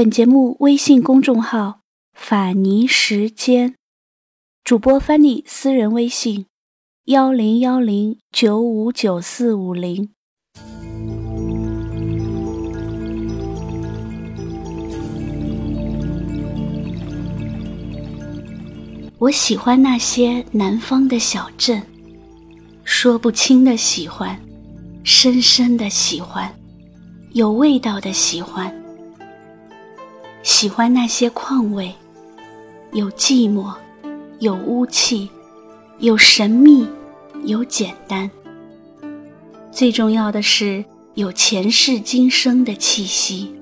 本节目微信公众号“法尼时间”，主播翻译私人微信：幺零幺零九五九四五零。我喜欢那些南方的小镇，说不清的喜欢，深深的喜欢，有味道的喜欢。喜欢那些况味，有寂寞，有污气，有神秘，有简单。最重要的是有前世今生的气息。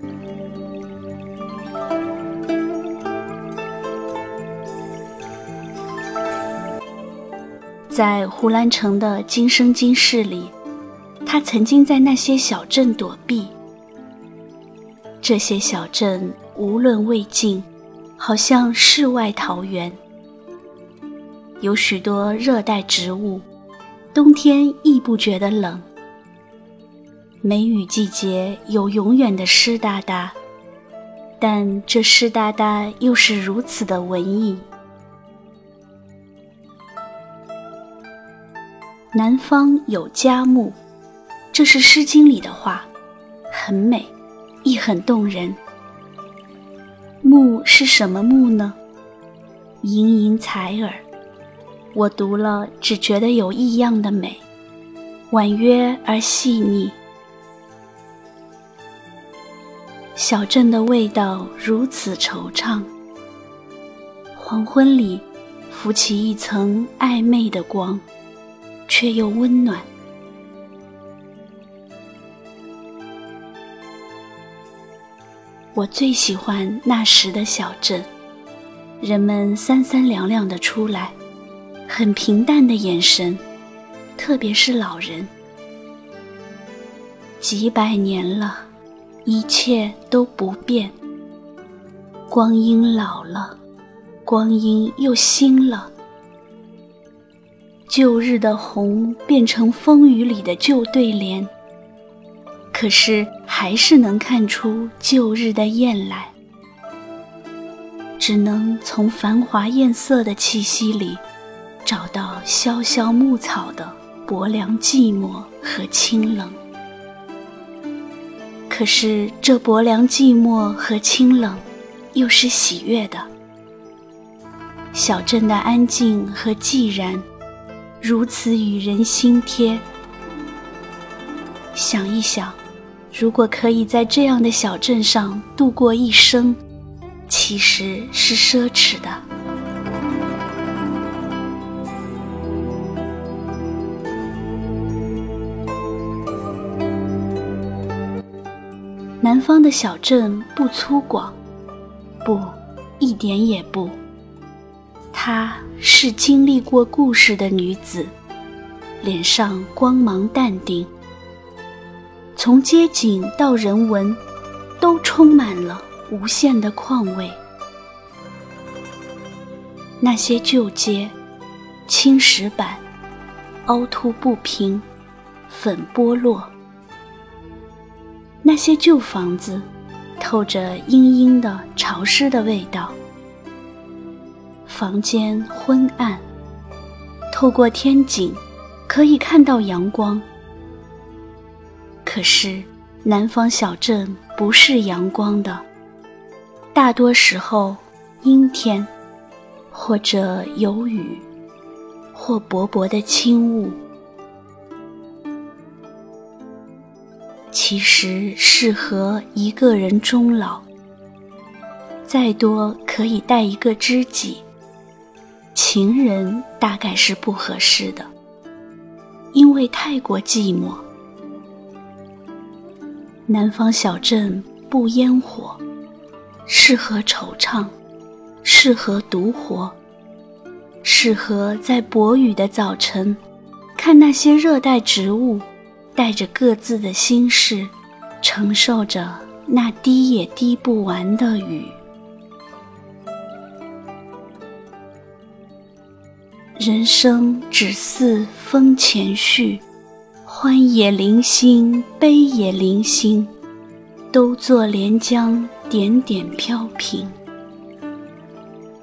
在胡兰成的今生今世里，他曾经在那些小镇躲避。这些小镇无论魏晋，好像世外桃源，有许多热带植物，冬天亦不觉得冷。梅雨季节有永远的湿哒哒，但这湿哒哒又是如此的文艺。南方有佳木，这是《诗经》里的话，很美，亦很动人。木是什么木呢？盈盈采耳，我读了只觉得有异样的美，婉约而细腻。小镇的味道如此惆怅，黄昏里浮起一层暧昧的光。却又温暖。我最喜欢那时的小镇，人们三三两两的出来，很平淡的眼神，特别是老人。几百年了，一切都不变。光阴老了，光阴又新了。旧日的红变成风雨里的旧对联，可是还是能看出旧日的艳来。只能从繁华艳色的气息里，找到萧萧牧草的薄凉寂寞和清冷。可是这薄凉寂寞和清冷，又是喜悦的。小镇的安静和寂然。如此与人心贴。想一想，如果可以在这样的小镇上度过一生，其实是奢侈的。南方的小镇不粗犷，不，一点也不。她是经历过故事的女子，脸上光芒淡定。从街景到人文，都充满了无限的况味。那些旧街，青石板，凹凸不平，粉剥落；那些旧房子，透着阴阴的潮湿的味道。房间昏暗，透过天井可以看到阳光。可是南方小镇不是阳光的，大多时候阴天，或者有雨，或薄薄的轻雾。其实适合一个人终老，再多可以带一个知己。情人大概是不合适的，因为太过寂寞。南方小镇不烟火，适合惆怅，适合独活，适合在薄雨的早晨，看那些热带植物，带着各自的心事，承受着那滴也滴不完的雨。人生只似风前絮，欢也零星，悲也零星，都作连江点点飘萍。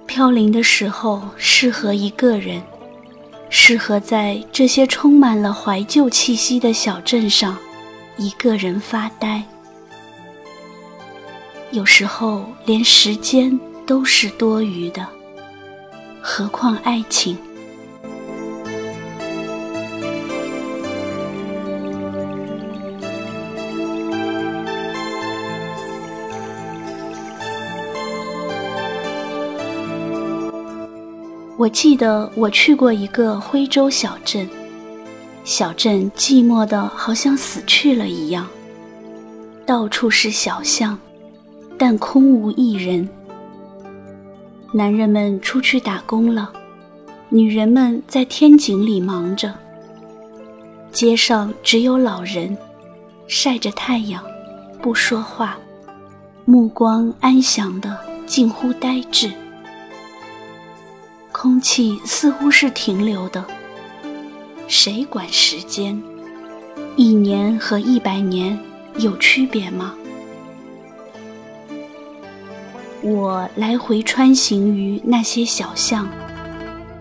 飘零的时候，适合一个人，适合在这些充满了怀旧气息的小镇上，一个人发呆。有时候，连时间都是多余的，何况爱情？我记得我去过一个徽州小镇，小镇寂寞的好像死去了一样，到处是小巷，但空无一人。男人们出去打工了，女人们在天井里忙着。街上只有老人，晒着太阳，不说话，目光安详的近乎呆滞。空气似乎是停留的。谁管时间？一年和一百年有区别吗？我来回穿行于那些小巷，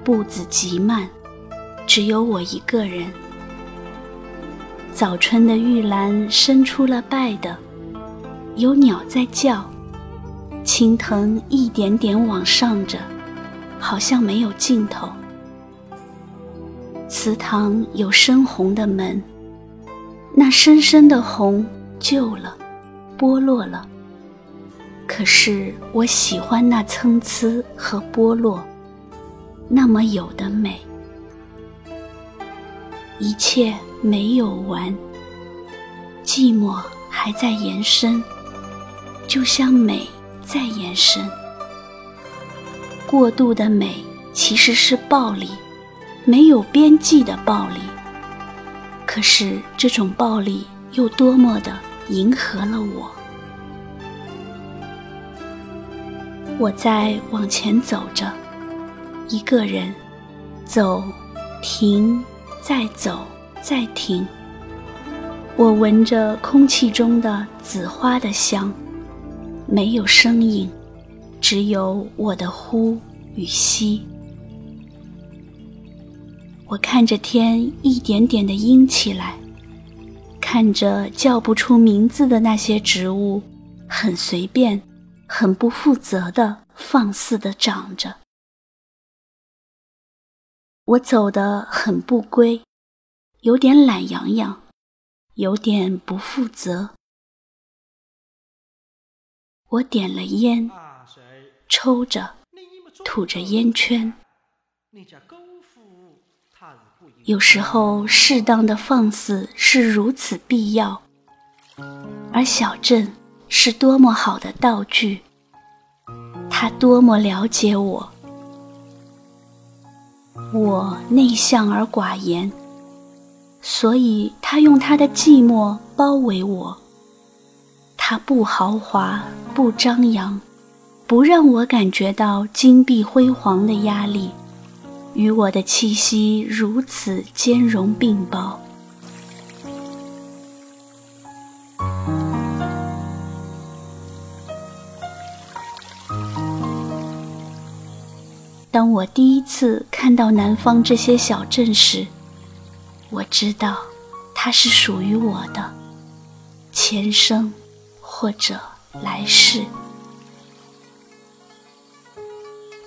步子极慢，只有我一个人。早春的玉兰伸出了败的，有鸟在叫，青藤一点点往上着。好像没有尽头。祠堂有深红的门，那深深的红旧了，剥落了。可是我喜欢那参差和剥落，那么有的美。一切没有完，寂寞还在延伸，就像美在延伸。过度的美其实是暴力，没有边际的暴力。可是这种暴力又多么的迎合了我。我在往前走着，一个人，走，停，再走，再停。我闻着空气中的紫花的香，没有声音。只有我的呼与吸。我看着天一点点的阴起来，看着叫不出名字的那些植物，很随便、很不负责的放肆的长着。我走得很不归，有点懒洋洋，有点不负责。我点了烟。抽着，吐着烟圈。有时候，适当的放肆是如此必要，而小镇是多么好的道具。他多么了解我，我内向而寡言，所以他用他的寂寞包围我。他不豪华，不张扬。不让我感觉到金碧辉煌的压力，与我的气息如此兼容并包。当我第一次看到南方这些小镇时，我知道它是属于我的，前生或者来世。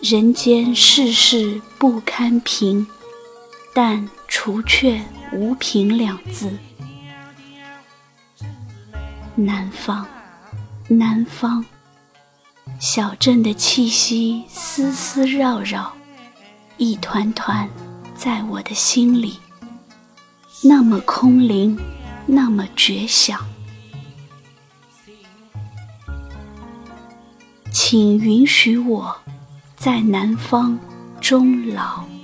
人间世事不堪平，但除却无凭两字。南方，南方，小镇的气息丝丝绕绕，一团团，在我的心里，那么空灵，那么绝响。请允许我。在南方终老。